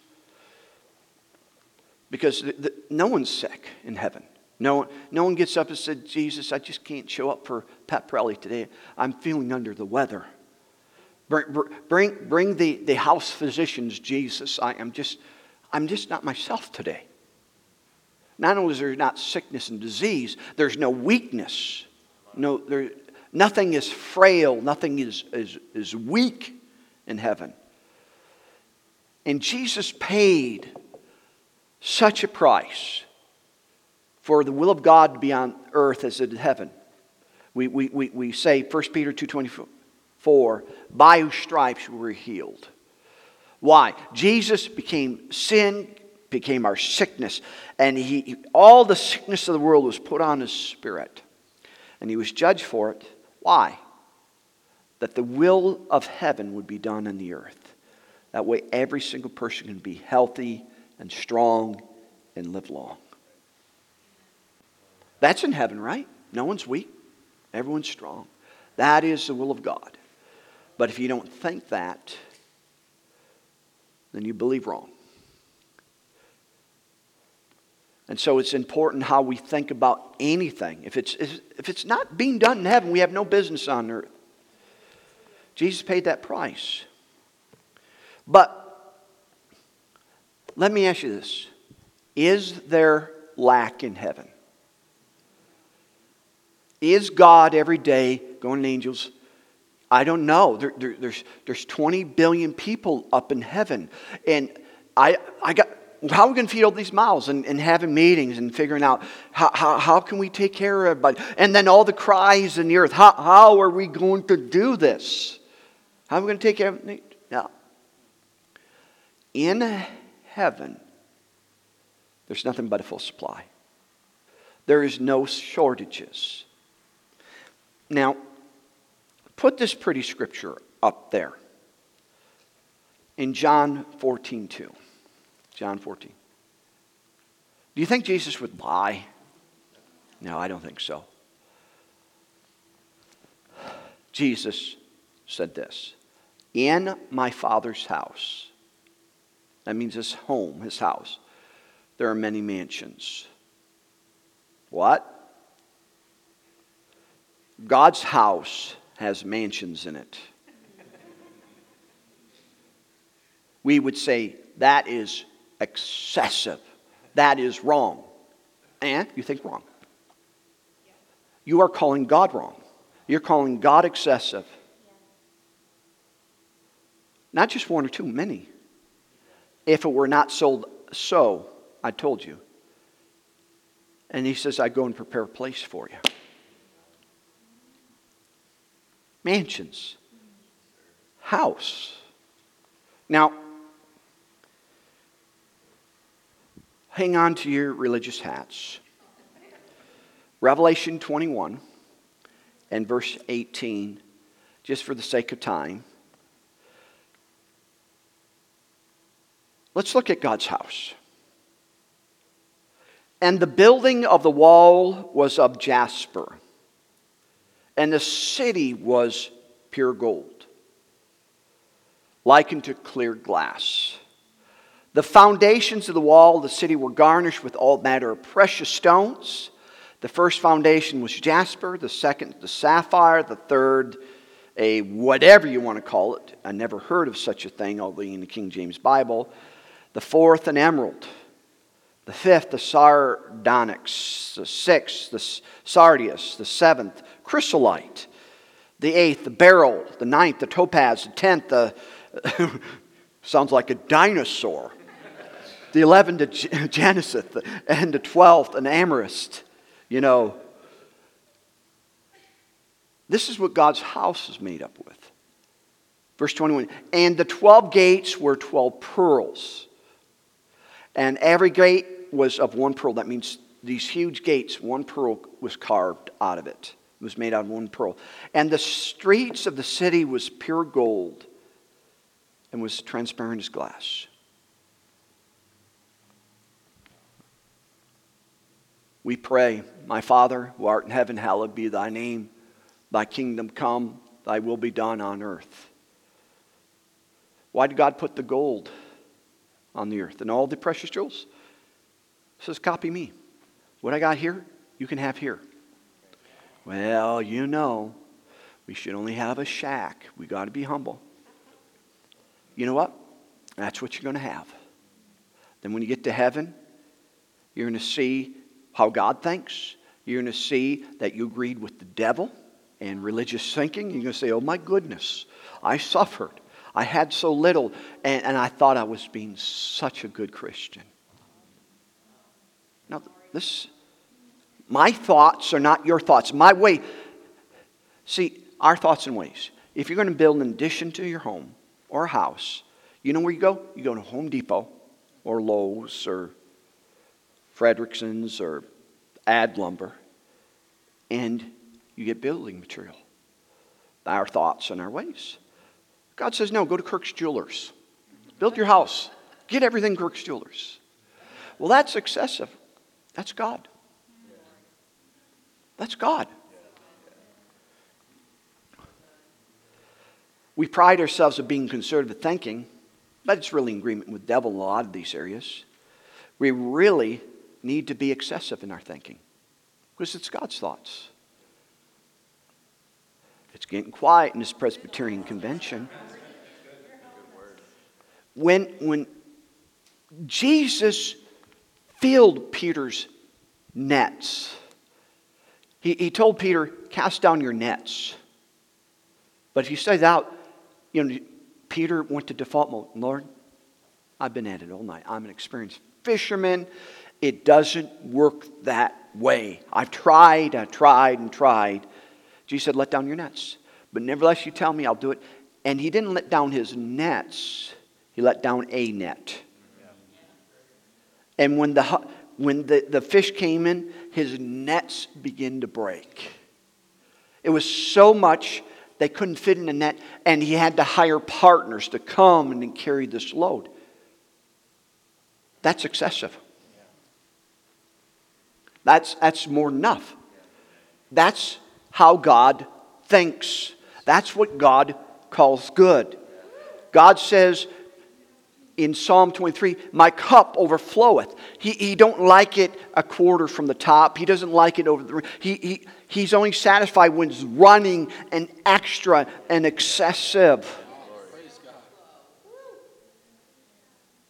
Because the, the, no one's sick in heaven. No, no one gets up and said, Jesus, I just can't show up for pep rally today. I'm feeling under the weather. Bring, bring, bring the, the house physicians, Jesus. I am just, I'm just not myself today. Not only is there not sickness and disease, there's no weakness. No, there, nothing is frail, nothing is, is, is weak in heaven. And Jesus paid such a price for the will of God to be on earth as it is heaven. We, we, we, we say 1 Peter 2.24, by whose stripes we were healed. Why? Jesus became sin, became our sickness, and he, all the sickness of the world was put on his spirit. And he was judged for it. Why? That the will of heaven would be done in the earth. That way, every single person can be healthy and strong and live long. That's in heaven, right? No one's weak, everyone's strong. That is the will of God. But if you don't think that, then you believe wrong. And so it's important how we think about anything. If it's, if it's not being done in heaven, we have no business on earth. Jesus paid that price. But let me ask you this Is there lack in heaven? Is God every day going to angels? I don't know. There, there, there's, there's 20 billion people up in heaven. And I, I got, how are we going to feed all these mouths and, and having meetings and figuring out how, how, how can we take care of everybody? And then all the cries in the earth. How, how are we going to do this? How are we going to take care of it? No. In heaven, there's nothing but a full supply. There is no shortages. Now, put this pretty scripture up there in John 14 2. John 14. Do you think Jesus would lie? No, I don't think so. Jesus said this In my Father's house, that means his home, his house, there are many mansions. What? God's house has mansions in it. We would say that is excessive. That is wrong. And you think wrong. You are calling God wrong. You're calling God excessive. Not just one or two, many. If it were not sold so, I told you. And he says, I go and prepare a place for you. Mansions. House. Now, hang on to your religious hats. Revelation 21 and verse 18, just for the sake of time. Let's look at God's house. And the building of the wall was of jasper, and the city was pure gold, likened to clear glass. The foundations of the wall of the city were garnished with all manner of precious stones. The first foundation was jasper, the second, the sapphire, the third, a whatever you want to call it. I never heard of such a thing, although in the King James Bible. The fourth, an emerald. The fifth, the sardonyx. The sixth, the sardius. The seventh, chrysolite. The eighth, the beryl. The ninth, the topaz. The tenth, the. sounds like a dinosaur. The eleventh, the jacinth. And the twelfth, an amethyst. You know, this is what God's house is made up with. Verse 21 And the 12 gates were 12 pearls. And every gate was of one pearl. That means these huge gates, one pearl was carved out of it. It was made out of one pearl. And the streets of the city was pure gold and was transparent as glass. We pray, My Father, who art in heaven, hallowed be thy name. Thy kingdom come, thy will be done on earth. Why did God put the gold on the earth and all the precious jewels? It says, copy me. What I got here, you can have here. Well, you know, we should only have a shack. We got to be humble. You know what? That's what you're going to have. Then when you get to heaven, you're going to see how God thinks. You're going to see that you agreed with the devil and religious thinking. You're going to say, oh my goodness, I suffered. I had so little, and, and I thought I was being such a good Christian. Now, this, my thoughts are not your thoughts. My way, see, our thoughts and ways. If you're going to build an addition to your home or a house, you know where you go? You go to Home Depot or Lowe's or Fredrickson's or Add Lumber, and you get building material, our thoughts and our ways. God says, no, go to Kirk's Jewelers. Build your house. Get everything Kirk's Jewelers. Well, that's excessive. That's God. That's God. We pride ourselves of being conservative thinking, but it's really in agreement with the devil in a lot of these areas. We really need to be excessive in our thinking because it's God's thoughts. It's getting quiet in this Presbyterian convention. When, when Jesus filled Peter's nets, he, he told Peter, Cast down your nets. But if you say that, you know, Peter went to default mode. Lord, I've been at it all night. I'm an experienced fisherman. It doesn't work that way. I've tried, I tried, and tried. Jesus said, Let down your nets. But nevertheless, you tell me, I'll do it. And he didn't let down his nets, he let down a net. And when the, when the, the fish came in, his nets began to break. It was so much they couldn't fit in a net, and he had to hire partners to come and carry this load. That's excessive. That's, that's more than enough. That's how God thinks. That's what God calls good. God says in Psalm 23, my cup overfloweth. He, he don't like it a quarter from the top. He doesn't like it over the he, he He's only satisfied when it's running and extra and excessive.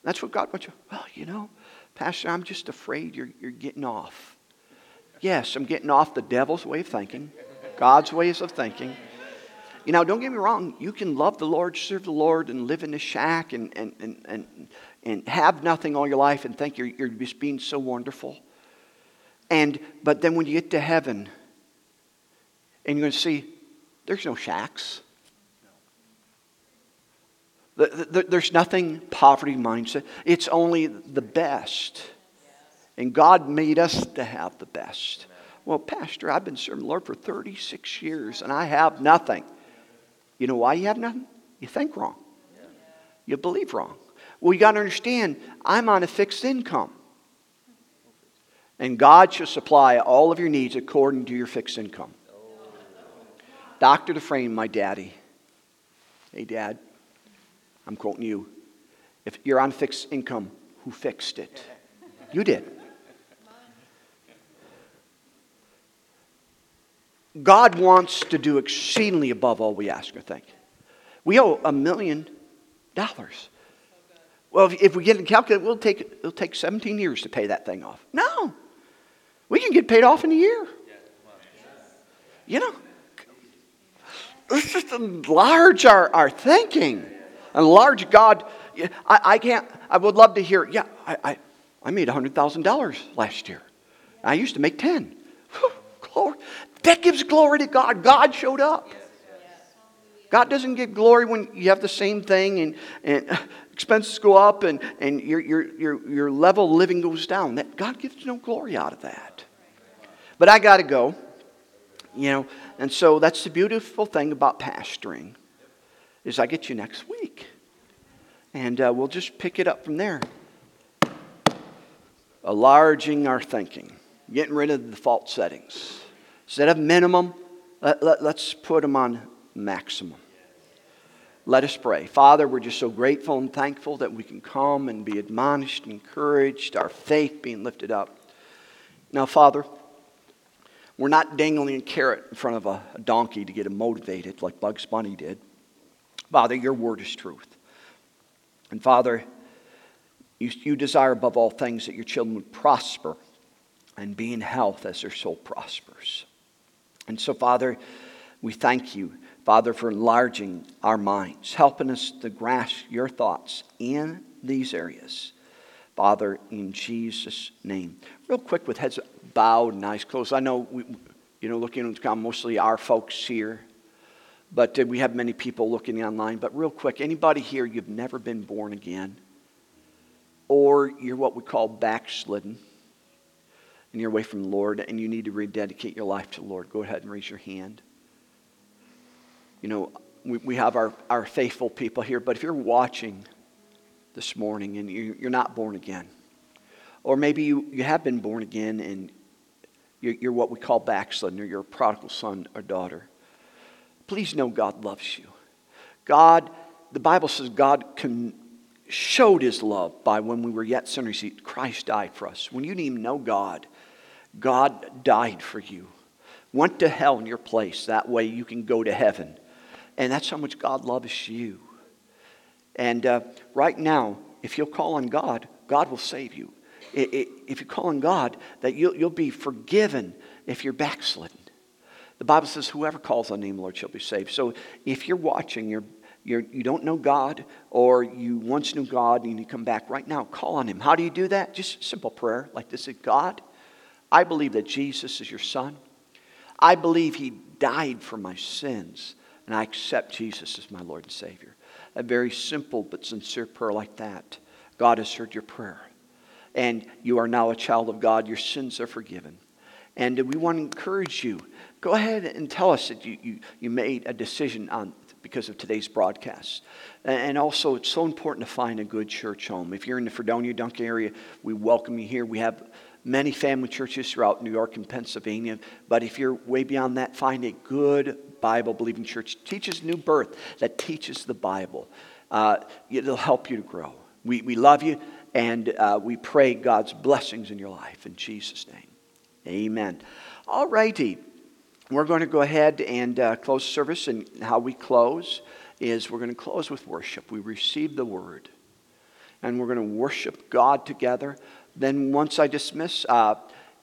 That's what God wants you. Well, you know, Pastor, I'm just afraid you're, you're getting off. Yes, I'm getting off the devil's way of thinking. God's ways of thinking. You know, don't get me wrong, you can love the Lord, serve the Lord, and live in a shack and, and, and, and, and have nothing all your life and think you're, you're just being so wonderful. And, but then when you get to heaven, and you're going to see there's no shacks. There's nothing poverty mindset. It's only the best. And God made us to have the best. Well, Pastor, I've been serving the Lord for 36 years and I have nothing. You know why you have nothing? You think wrong. You believe wrong. Well, you got to understand, I'm on a fixed income. And God shall supply all of your needs according to your fixed income. Dr. Dufresne, my daddy. Hey, Dad, I'm quoting you. If you're on fixed income, who fixed it? You did. God wants to do exceedingly above all we ask or think. We owe a million dollars. Well, if, if we get it calculated, we'll take, it'll take 17 years to pay that thing off. No. We can get paid off in a year. You know, let's just enlarge our, our thinking. Enlarge God. I, I can't, I would love to hear, yeah, I, I, I made $100,000 last year. I used to make 10. That gives glory to God. God showed up. God doesn't give glory when you have the same thing and, and expenses go up and, and your, your, your, your level of living goes down. That, God gives no glory out of that. But I got to go. You know, and so that's the beautiful thing about pastoring is I get you next week. And uh, we'll just pick it up from there. Enlarging our thinking, getting rid of the default settings. Instead of minimum, let, let, let's put them on maximum. Let us pray. Father, we're just so grateful and thankful that we can come and be admonished and encouraged, our faith being lifted up. Now, Father, we're not dangling a carrot in front of a, a donkey to get him motivated like Bugs Bunny did. Father, your word is truth. And Father, you, you desire above all things that your children would prosper and be in health as their soul prospers. And so, Father, we thank you Father, for enlarging our minds, helping us to grasp your thoughts in these areas. Father, in Jesus' name. Real quick, with heads bowed and eyes closed. I know, we, you know, looking at mostly our folks here, but we have many people looking online. But real quick, anybody here, you've never been born again, or you're what we call backslidden, and you're away from the Lord, and you need to rededicate your life to the Lord, go ahead and raise your hand you know, we, we have our, our faithful people here, but if you're watching this morning and you, you're not born again, or maybe you, you have been born again and you're, you're what we call backslidden, or you're a prodigal son or daughter, please know God loves you. God, the Bible says God can, showed his love by when we were yet sinners, Christ died for us. When you didn't even know God, God died for you. Went to hell in your place. That way you can go to heaven. And that's how much God loves you. And uh, right now, if you'll call on God, God will save you. It, it, if you call on God, that you'll, you'll be forgiven if you're backslidden. The Bible says, whoever calls on the name of the Lord shall be saved. So if you're watching, you're, you're, you don't know God, or you once knew God and you come back right now, call on Him. How do you do that? Just simple prayer like this God, I believe that Jesus is your Son. I believe He died for my sins and I accept Jesus as my Lord and Savior. A very simple but sincere prayer like that. God has heard your prayer. And you are now a child of God. Your sins are forgiven. And we want to encourage you. Go ahead and tell us that you, you, you made a decision on because of today's broadcast. And also, it's so important to find a good church home. If you're in the Fredonia Dunk area, we welcome you here. We have many family churches throughout New York and Pennsylvania. But if you're way beyond that, find a good Bible believing church. Teaches new birth that teaches the Bible. Uh, it'll help you to grow. We, we love you and uh, we pray God's blessings in your life. In Jesus' name, amen. All righty. We're going to go ahead and uh, close service. And how we close is we're going to close with worship. We receive the word and we're going to worship God together. Then, once I dismiss, uh,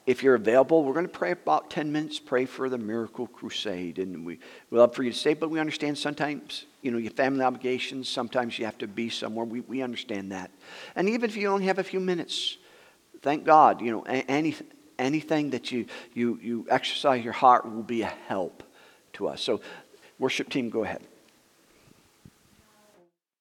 if you're available, we're going to pray about 10 minutes, pray for the miracle crusade. And we, we love for you to stay, but we understand sometimes, you know, your family obligations, sometimes you have to be somewhere. We, we understand that. And even if you only have a few minutes, thank God, you know, any, anything that you, you, you exercise your heart will be a help to us. So, worship team, go ahead.